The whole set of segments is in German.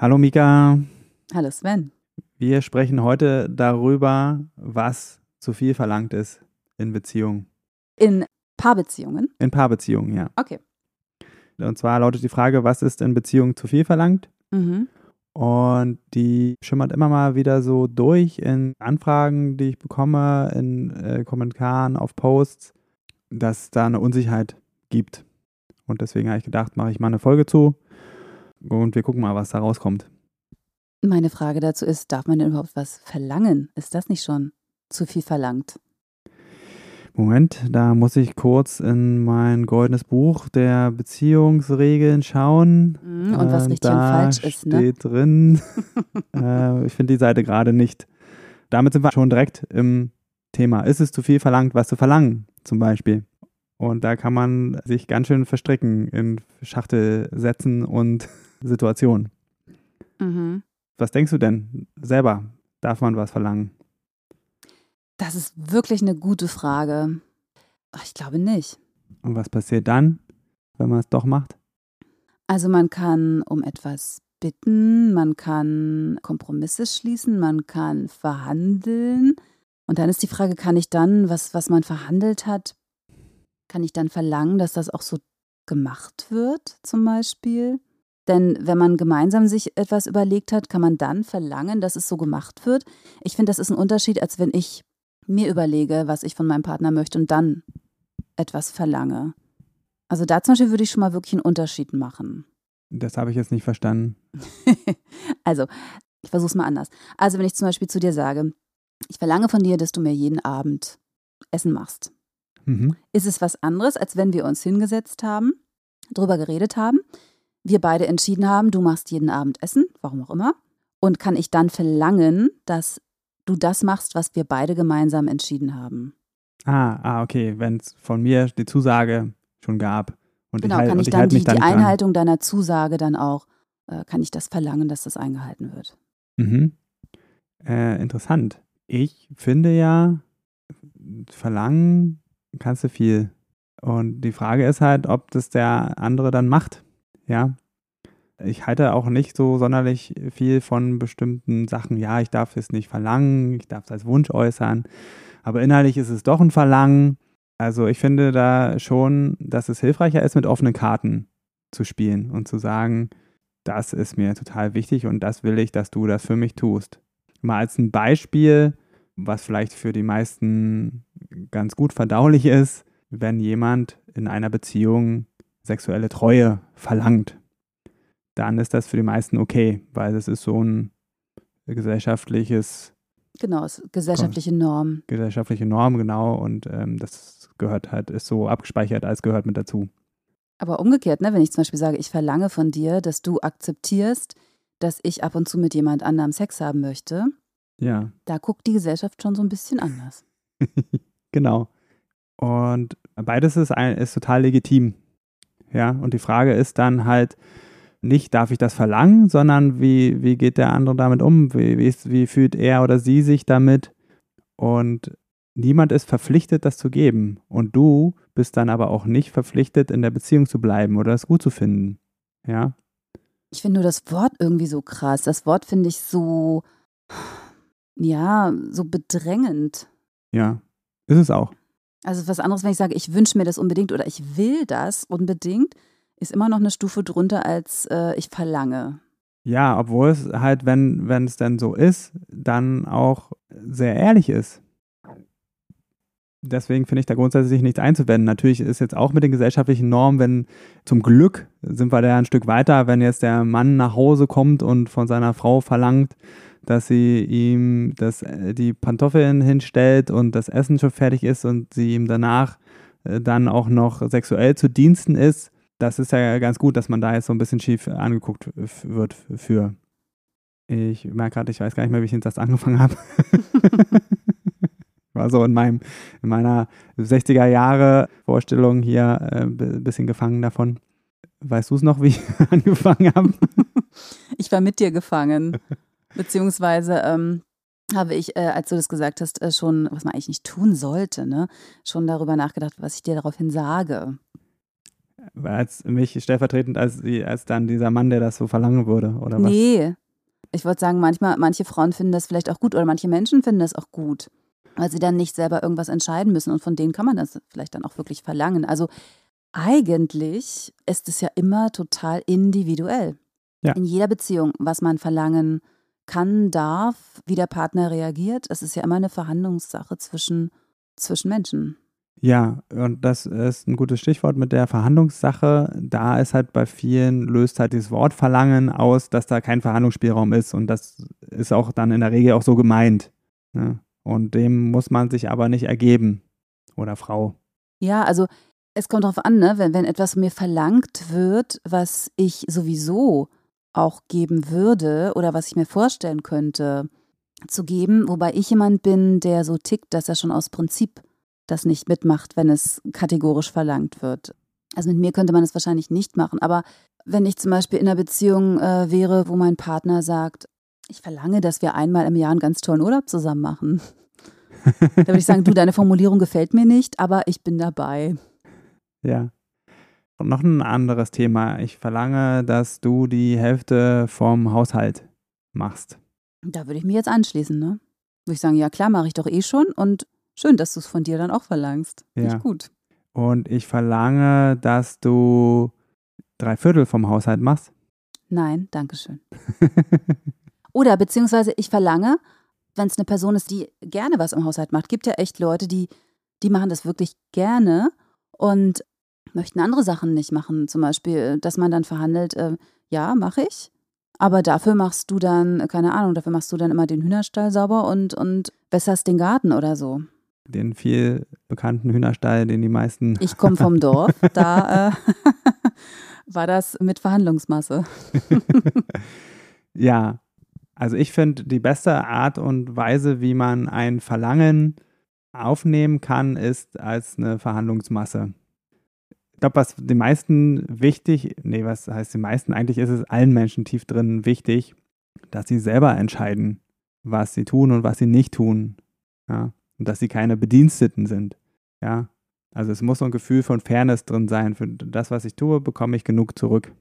Hallo Mika. Hallo Sven. Wir sprechen heute darüber, was zu viel verlangt ist in Beziehungen. In Paarbeziehungen? In Paarbeziehungen, ja. Okay. Und zwar lautet die Frage, was ist in Beziehungen zu viel verlangt? Mhm. Und die schimmert immer mal wieder so durch in Anfragen, die ich bekomme, in äh, Kommentaren auf Posts, dass es da eine Unsicherheit gibt. Und deswegen habe ich gedacht, mache ich mal eine Folge zu und wir gucken mal, was da rauskommt. Meine Frage dazu ist, darf man denn überhaupt was verlangen? Ist das nicht schon zu viel verlangt? Moment, da muss ich kurz in mein goldenes Buch der Beziehungsregeln schauen. Mhm, und was äh, richtig und falsch ist, ne? steht drin. äh, ich finde die Seite gerade nicht. Damit sind wir schon direkt im Thema. Ist es zu viel verlangt, was zu verlangen, zum Beispiel? Und da kann man sich ganz schön verstricken in Schachtelsätzen und Situationen. Mhm. Was denkst du denn selber? Darf man was verlangen? Das ist wirklich eine gute Frage. Ach, ich glaube nicht. Und was passiert dann, wenn man es doch macht? Also man kann um etwas bitten, man kann Kompromisse schließen, man kann verhandeln. Und dann ist die Frage, kann ich dann, was, was man verhandelt hat, kann ich dann verlangen, dass das auch so gemacht wird, zum Beispiel? Denn wenn man gemeinsam sich etwas überlegt hat, kann man dann verlangen, dass es so gemacht wird. Ich finde, das ist ein Unterschied, als wenn ich mir überlege, was ich von meinem Partner möchte und dann etwas verlange. Also da zum Beispiel würde ich schon mal wirklich einen Unterschied machen. Das habe ich jetzt nicht verstanden. also, ich versuche es mal anders. Also, wenn ich zum Beispiel zu dir sage, ich verlange von dir, dass du mir jeden Abend Essen machst mhm. ist es was anderes, als wenn wir uns hingesetzt haben, drüber geredet haben, wir beide entschieden haben, du machst jeden Abend Essen, warum auch immer, und kann ich dann verlangen, dass du das machst, was wir beide gemeinsam entschieden haben. Ah, ah okay, wenn es von mir die Zusage schon gab. Und genau, ich halt, kann ich ich dann halt die, dann die Einhaltung deiner Zusage dann auch, äh, kann ich das verlangen, dass das eingehalten wird. Mhm. Äh, interessant. Ich finde ja, Verlangen kannst du viel. Und die Frage ist halt, ob das der andere dann macht. Ja. Ich halte auch nicht so sonderlich viel von bestimmten Sachen. Ja, ich darf es nicht verlangen, ich darf es als Wunsch äußern. Aber innerlich ist es doch ein Verlangen. Also ich finde da schon, dass es hilfreicher ist, mit offenen Karten zu spielen und zu sagen, das ist mir total wichtig und das will ich, dass du das für mich tust. Mal als ein Beispiel, was vielleicht für die meisten ganz gut verdaulich ist, wenn jemand in einer Beziehung sexuelle Treue verlangt, dann ist das für die meisten okay, weil es ist so ein gesellschaftliches Genau, gesellschaftliche Norm. Gesellschaftliche Norm, genau. Und ähm, das gehört halt, ist so abgespeichert als gehört mit dazu. Aber umgekehrt, ne, wenn ich zum Beispiel sage, ich verlange von dir, dass du akzeptierst, dass ich ab und zu mit jemand anderem Sex haben möchte, ja. Da guckt die Gesellschaft schon so ein bisschen anders. genau. Und beides ist, ein, ist total legitim. Ja, und die Frage ist dann halt nicht, darf ich das verlangen, sondern wie, wie geht der andere damit um? Wie, wie, ist, wie fühlt er oder sie sich damit? Und niemand ist verpflichtet, das zu geben. Und du bist dann aber auch nicht verpflichtet, in der Beziehung zu bleiben oder es gut zu finden. Ja. Ich finde nur das Wort irgendwie so krass. Das Wort finde ich so ja, so bedrängend. Ja, ist es auch. Also was anderes, wenn ich sage, ich wünsche mir das unbedingt oder ich will das unbedingt, ist immer noch eine Stufe drunter als äh, ich verlange. Ja, obwohl es halt, wenn, wenn es denn so ist, dann auch sehr ehrlich ist. Deswegen finde ich da grundsätzlich nichts einzuwenden. Natürlich ist jetzt auch mit den gesellschaftlichen Normen, wenn zum Glück sind wir da ein Stück weiter, wenn jetzt der Mann nach Hause kommt und von seiner Frau verlangt, dass sie ihm das, äh, die Pantoffeln hinstellt und das Essen schon fertig ist und sie ihm danach äh, dann auch noch sexuell zu Diensten ist. Das ist ja ganz gut, dass man da jetzt so ein bisschen schief angeguckt wird für. Ich merke gerade, ich weiß gar nicht mehr, wie ich den Satz angefangen habe. war so in meinem, in meiner 60er Jahre Vorstellung hier ein äh, bisschen gefangen davon. Weißt du es noch, wie ich angefangen habe? Ich war mit dir gefangen. Beziehungsweise ähm, habe ich, äh, als du das gesagt hast, äh, schon, was man eigentlich nicht tun sollte, ne, schon darüber nachgedacht, was ich dir daraufhin sage. Als mich stellvertretend als, als dann dieser Mann, der das so verlangen würde, oder was? Nee. Ich wollte sagen, manchmal, manche Frauen finden das vielleicht auch gut oder manche Menschen finden das auch gut, weil sie dann nicht selber irgendwas entscheiden müssen und von denen kann man das vielleicht dann auch wirklich verlangen. Also eigentlich ist es ja immer total individuell. Ja. In jeder Beziehung, was man verlangen kann, darf, wie der Partner reagiert. Es ist ja immer eine Verhandlungssache zwischen, zwischen Menschen. Ja, und das ist ein gutes Stichwort mit der Verhandlungssache. Da ist halt bei vielen, löst halt dieses Wort Verlangen aus, dass da kein Verhandlungsspielraum ist. Und das ist auch dann in der Regel auch so gemeint. Ne? Und dem muss man sich aber nicht ergeben. Oder Frau. Ja, also es kommt darauf an, ne? wenn, wenn etwas mir verlangt wird, was ich sowieso auch geben würde oder was ich mir vorstellen könnte zu geben, wobei ich jemand bin, der so tickt, dass er schon aus Prinzip das nicht mitmacht, wenn es kategorisch verlangt wird. Also mit mir könnte man es wahrscheinlich nicht machen, aber wenn ich zum Beispiel in einer Beziehung äh, wäre, wo mein Partner sagt, ich verlange, dass wir einmal im Jahr einen ganz tollen Urlaub zusammen machen, da würde ich sagen, du, deine Formulierung gefällt mir nicht, aber ich bin dabei. Ja. Und noch ein anderes Thema. Ich verlange, dass du die Hälfte vom Haushalt machst. Da würde ich mich jetzt anschließen, ne? Würde ich sagen, ja klar, mache ich doch eh schon und schön, dass du es von dir dann auch verlangst. Finde ja. ich gut. Und ich verlange, dass du drei Viertel vom Haushalt machst. Nein, danke schön. Oder beziehungsweise ich verlange, wenn es eine Person ist, die gerne was im Haushalt macht, gibt ja echt Leute, die, die machen das wirklich gerne und möchten andere Sachen nicht machen. Zum Beispiel, dass man dann verhandelt, äh, ja, mache ich. Aber dafür machst du dann, keine Ahnung, dafür machst du dann immer den Hühnerstall sauber und, und wässerst den Garten oder so. Den viel bekannten Hühnerstall, den die meisten. Ich komme vom Dorf, da äh, war das mit Verhandlungsmasse. ja, also ich finde, die beste Art und Weise, wie man ein Verlangen aufnehmen kann, ist als eine Verhandlungsmasse ich glaube, was den meisten wichtig, nee, was heißt den meisten? Eigentlich ist es allen Menschen tief drin wichtig, dass sie selber entscheiden, was sie tun und was sie nicht tun. Ja. Und dass sie keine Bediensteten sind. Ja. Also es muss so ein Gefühl von Fairness drin sein. Für das, was ich tue, bekomme ich genug zurück.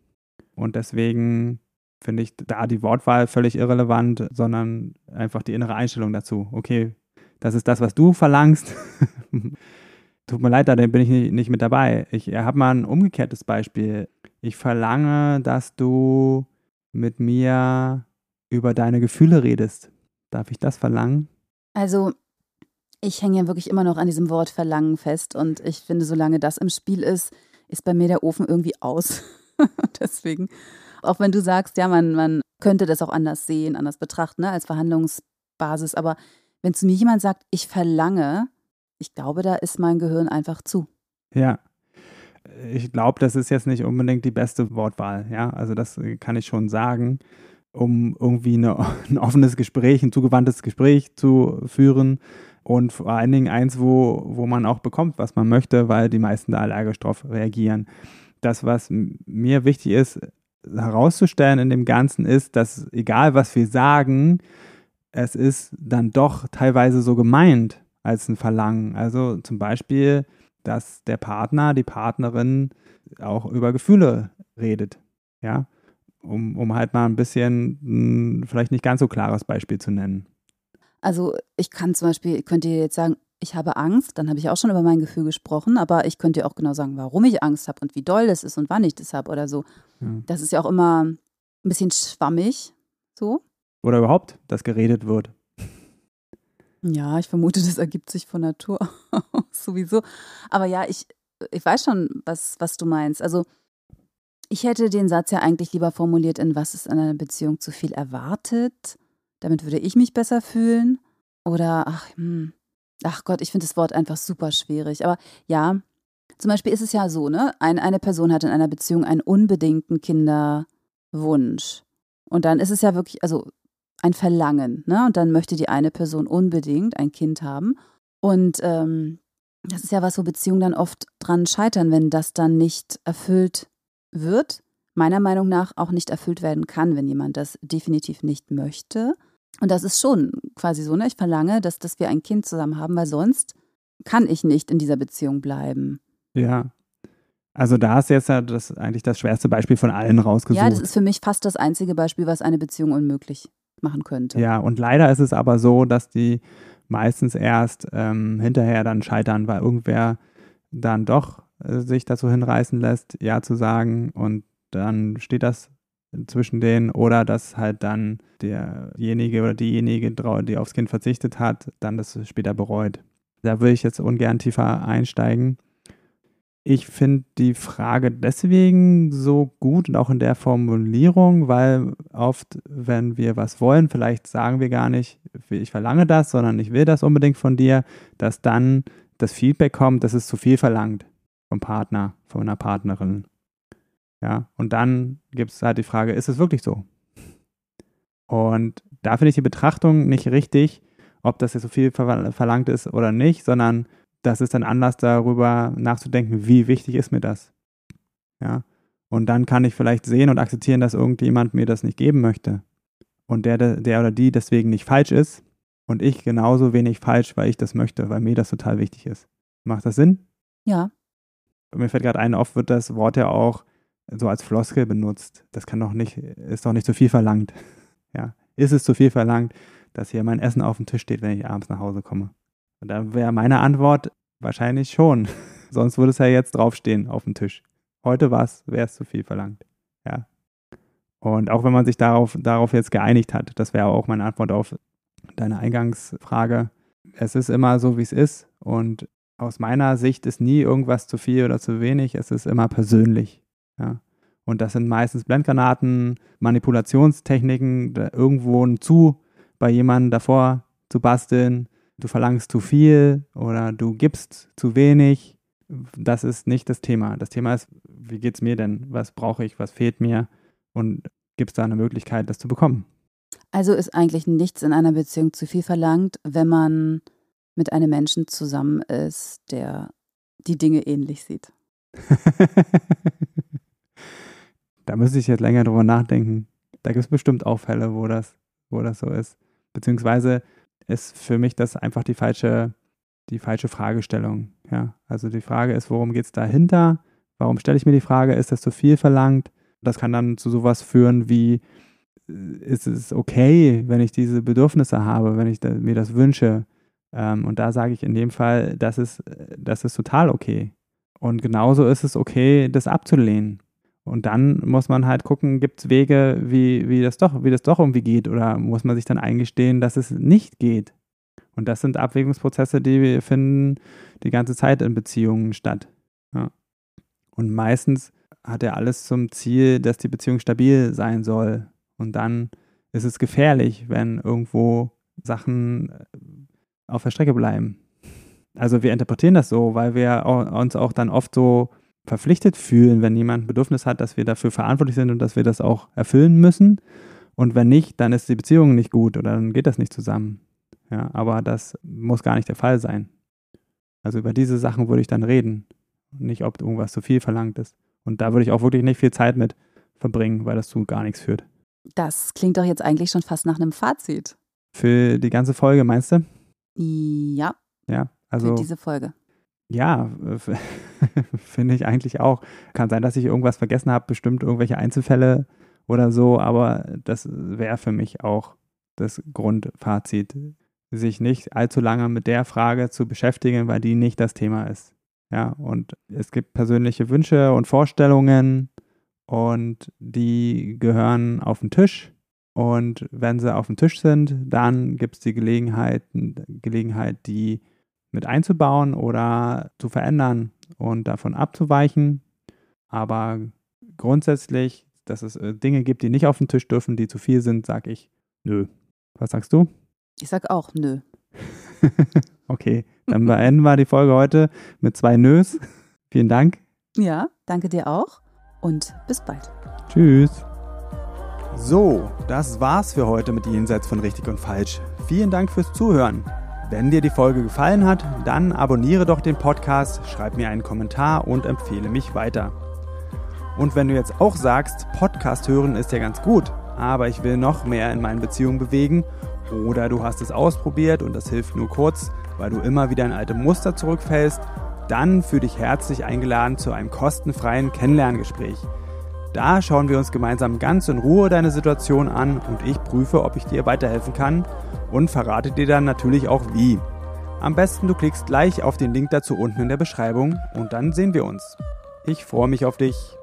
Und deswegen finde ich da die Wortwahl völlig irrelevant, sondern einfach die innere Einstellung dazu. Okay, das ist das, was du verlangst. Tut mir leid, da bin ich nicht, nicht mit dabei. Ich habe mal ein umgekehrtes Beispiel. Ich verlange, dass du mit mir über deine Gefühle redest. Darf ich das verlangen? Also, ich hänge ja wirklich immer noch an diesem Wort Verlangen fest und ich finde, solange das im Spiel ist, ist bei mir der Ofen irgendwie aus. Deswegen, auch wenn du sagst, ja, man, man könnte das auch anders sehen, anders betrachten, ne, als Verhandlungsbasis, aber wenn zu mir jemand sagt, ich verlange, ich glaube, da ist mein Gehirn einfach zu. Ja. Ich glaube, das ist jetzt nicht unbedingt die beste Wortwahl. Ja, also das kann ich schon sagen, um irgendwie eine, ein offenes Gespräch, ein zugewandtes Gespräch zu führen und vor allen Dingen eins, wo, wo man auch bekommt, was man möchte, weil die meisten da allergisch drauf reagieren. Das, was mir wichtig ist, herauszustellen in dem Ganzen ist, dass egal was wir sagen, es ist dann doch teilweise so gemeint als ein Verlangen. Also zum Beispiel, dass der Partner, die Partnerin auch über Gefühle redet. Ja, um, um halt mal ein bisschen ein vielleicht nicht ganz so klares Beispiel zu nennen. Also ich kann zum Beispiel, ich könnte dir jetzt sagen, ich habe Angst, dann habe ich auch schon über mein Gefühl gesprochen, aber ich könnte dir auch genau sagen, warum ich Angst habe und wie doll das ist und wann ich das habe oder so. Ja. Das ist ja auch immer ein bisschen schwammig, so. Oder überhaupt, dass geredet wird. Ja, ich vermute, das ergibt sich von Natur aus sowieso. Aber ja, ich, ich weiß schon, was, was du meinst. Also, ich hätte den Satz ja eigentlich lieber formuliert in was ist an einer Beziehung zu viel erwartet. Damit würde ich mich besser fühlen. Oder, ach, hm, ach Gott, ich finde das Wort einfach super schwierig. Aber ja, zum Beispiel ist es ja so, ne? Ein, eine Person hat in einer Beziehung einen unbedingten Kinderwunsch. Und dann ist es ja wirklich, also ein Verlangen. Ne? Und dann möchte die eine Person unbedingt ein Kind haben. Und ähm, das ist ja was, wo Beziehungen dann oft dran scheitern, wenn das dann nicht erfüllt wird. Meiner Meinung nach auch nicht erfüllt werden kann, wenn jemand das definitiv nicht möchte. Und das ist schon quasi so, ne? Ich verlange, dass, dass wir ein Kind zusammen haben, weil sonst kann ich nicht in dieser Beziehung bleiben. Ja. Also da ist jetzt ja das eigentlich das schwerste Beispiel von allen rausgesucht. Ja, das ist für mich fast das einzige Beispiel, was eine Beziehung unmöglich machen könnte. Ja, und leider ist es aber so, dass die meistens erst ähm, hinterher dann scheitern, weil irgendwer dann doch äh, sich dazu hinreißen lässt, Ja zu sagen und dann steht das zwischen denen oder dass halt dann derjenige oder diejenige, die aufs Kind verzichtet hat, dann das später bereut. Da würde ich jetzt ungern tiefer einsteigen. Ich finde die Frage deswegen so gut und auch in der Formulierung, weil oft, wenn wir was wollen, vielleicht sagen wir gar nicht, ich verlange das, sondern ich will das unbedingt von dir, dass dann das Feedback kommt, dass es zu viel verlangt vom Partner, von einer Partnerin. Ja, und dann gibt es halt die Frage, ist es wirklich so? Und da finde ich die Betrachtung nicht richtig, ob das jetzt so viel verlangt ist oder nicht, sondern das ist dann Anlass darüber nachzudenken, wie wichtig ist mir das. Ja. Und dann kann ich vielleicht sehen und akzeptieren, dass irgendjemand mir das nicht geben möchte. Und der, der oder die deswegen nicht falsch ist und ich genauso wenig falsch, weil ich das möchte, weil mir das total wichtig ist. Macht das Sinn? Ja. Mir fällt gerade ein, oft wird das Wort ja auch so als Floskel benutzt. Das kann doch nicht, ist doch nicht zu viel verlangt. Ja. Ist es zu viel verlangt, dass hier mein Essen auf dem Tisch steht, wenn ich abends nach Hause komme? Und da wäre meine Antwort wahrscheinlich schon. Sonst würde es ja jetzt draufstehen auf dem Tisch. Heute was, wäre es zu viel verlangt. Ja. Und auch wenn man sich darauf, darauf jetzt geeinigt hat, das wäre auch meine Antwort auf deine Eingangsfrage. Es ist immer so, wie es ist. Und aus meiner Sicht ist nie irgendwas zu viel oder zu wenig. Es ist immer persönlich. Ja. Und das sind meistens Blendgranaten, Manipulationstechniken, irgendwo ein Zu bei jemandem davor zu basteln, du verlangst zu viel oder du gibst zu wenig. Das ist nicht das Thema. Das Thema ist, wie geht es mir denn? Was brauche ich? Was fehlt mir? Und gibt es da eine Möglichkeit, das zu bekommen? Also ist eigentlich nichts in einer Beziehung zu viel verlangt, wenn man mit einem Menschen zusammen ist, der die Dinge ähnlich sieht. da müsste ich jetzt länger drüber nachdenken. Da gibt es bestimmt auch Fälle, wo das, wo das so ist. Beziehungsweise ist für mich das einfach die falsche, die falsche Fragestellung. Ja, also die Frage ist, worum geht es dahinter? Warum stelle ich mir die Frage, ist das zu viel verlangt? Das kann dann zu sowas führen wie, äh, ist es okay, wenn ich diese Bedürfnisse habe, wenn ich da, mir das wünsche? Ähm, und da sage ich in dem Fall, das ist, das ist total okay. Und genauso ist es okay, das abzulehnen. Und dann muss man halt gucken, gibt es Wege, wie, wie, das doch, wie das doch irgendwie geht oder muss man sich dann eingestehen, dass es nicht geht. Und das sind Abwägungsprozesse, die finden die ganze Zeit in Beziehungen statt. Ja. Und meistens hat er alles zum Ziel, dass die Beziehung stabil sein soll. Und dann ist es gefährlich, wenn irgendwo Sachen äh, auf der Strecke bleiben. Also wir interpretieren das so, weil wir uns auch dann oft so verpflichtet fühlen, wenn jemand ein Bedürfnis hat, dass wir dafür verantwortlich sind und dass wir das auch erfüllen müssen. Und wenn nicht, dann ist die Beziehung nicht gut oder dann geht das nicht zusammen. Ja, aber das muss gar nicht der Fall sein. Also über diese Sachen würde ich dann reden. Nicht, ob irgendwas zu viel verlangt ist. Und da würde ich auch wirklich nicht viel Zeit mit verbringen, weil das zu gar nichts führt. Das klingt doch jetzt eigentlich schon fast nach einem Fazit. Für die ganze Folge, meinst du? Ja. Ja, also. Für diese Folge. Ja, finde ich eigentlich auch. Kann sein, dass ich irgendwas vergessen habe, bestimmt irgendwelche Einzelfälle oder so, aber das wäre für mich auch das Grundfazit, sich nicht allzu lange mit der Frage zu beschäftigen, weil die nicht das Thema ist. Ja, und es gibt persönliche Wünsche und Vorstellungen und die gehören auf den Tisch. Und wenn sie auf dem Tisch sind, dann gibt es die Gelegenheit, Gelegenheit, die mit einzubauen oder zu verändern und davon abzuweichen. Aber grundsätzlich, dass es äh, Dinge gibt, die nicht auf den Tisch dürfen, die zu viel sind, sage ich nö. Was sagst du? Ich sag auch nö. okay, dann beenden wir die Folge heute mit zwei Nös. Vielen Dank. Ja, danke dir auch und bis bald. Tschüss. So, das war's für heute mit Jenseits von richtig und falsch. Vielen Dank fürs Zuhören. Wenn dir die Folge gefallen hat, dann abonniere doch den Podcast, schreib mir einen Kommentar und empfehle mich weiter. Und wenn du jetzt auch sagst, Podcast hören ist ja ganz gut, aber ich will noch mehr in meinen Beziehungen bewegen, oder du hast es ausprobiert und das hilft nur kurz, weil du immer wieder in alte Muster zurückfällst, dann fühle dich herzlich eingeladen zu einem kostenfreien Kennenlerngespräch. Da schauen wir uns gemeinsam ganz in Ruhe deine Situation an und ich prüfe, ob ich dir weiterhelfen kann und verrate dir dann natürlich auch wie. Am besten du klickst gleich auf den Link dazu unten in der Beschreibung und dann sehen wir uns. Ich freue mich auf dich.